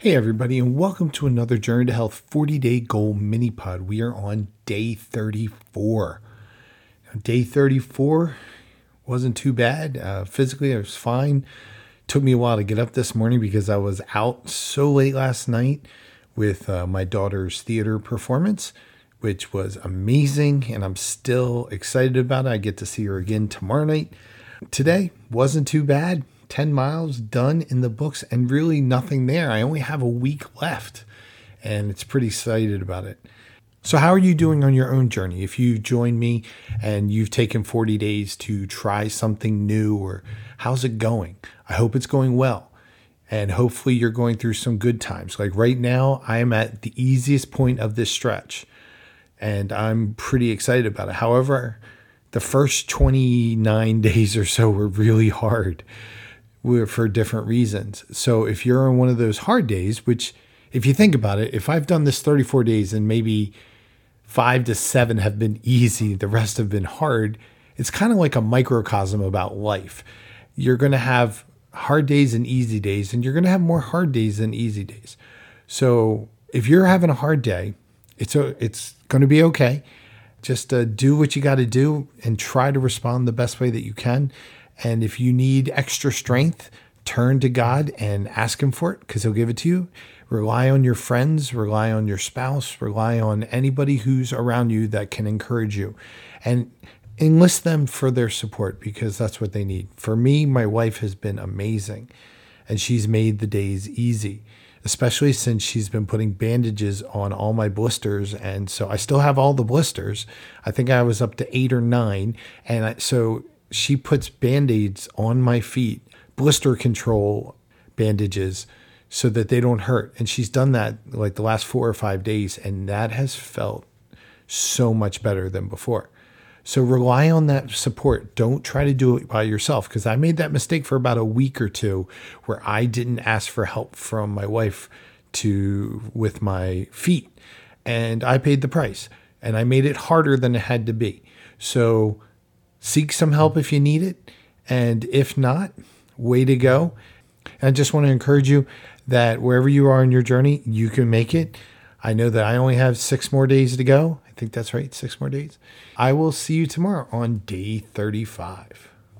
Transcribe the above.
Hey, everybody, and welcome to another Journey to Health 40 Day Goal Mini Pod. We are on day 34. Now, day 34 wasn't too bad. Uh, physically, I was fine. Took me a while to get up this morning because I was out so late last night with uh, my daughter's theater performance, which was amazing, and I'm still excited about it. I get to see her again tomorrow night. Today wasn't too bad 10 miles done in the books and really nothing there. I only have a week left and it's pretty excited about it. So, how are you doing on your own journey? If you join me and you've taken 40 days to try something new, or how's it going? I hope it's going well. And hopefully, you're going through some good times. Like right now, I am at the easiest point of this stretch and I'm pretty excited about it. However, the first 29 days or so were really hard for different reasons. So if you're on one of those hard days, which if you think about it, if I've done this 34 days and maybe five to seven have been easy, the rest have been hard, it's kind of like a microcosm about life. You're going to have hard days and easy days, and you're going to have more hard days than easy days. So if you're having a hard day, it's a, it's going to be okay. Just uh, do what you got to do and try to respond the best way that you can. And if you need extra strength, turn to God and ask Him for it because He'll give it to you. Rely on your friends, rely on your spouse, rely on anybody who's around you that can encourage you. And enlist them for their support because that's what they need. For me, my wife has been amazing and she's made the days easy, especially since she's been putting bandages on all my blisters. And so I still have all the blisters. I think I was up to eight or nine. And I, so she puts band-aids on my feet, blister control bandages so that they don't hurt. And she's done that like the last 4 or 5 days and that has felt so much better than before. So rely on that support. Don't try to do it by yourself because I made that mistake for about a week or two where I didn't ask for help from my wife to with my feet and I paid the price and I made it harder than it had to be. So seek some help if you need it. And if not, way to go. And I just want to encourage you that wherever you are in your journey, you can make it. I know that I only have six more days to go. I think that's right, six more days. I will see you tomorrow on day 35.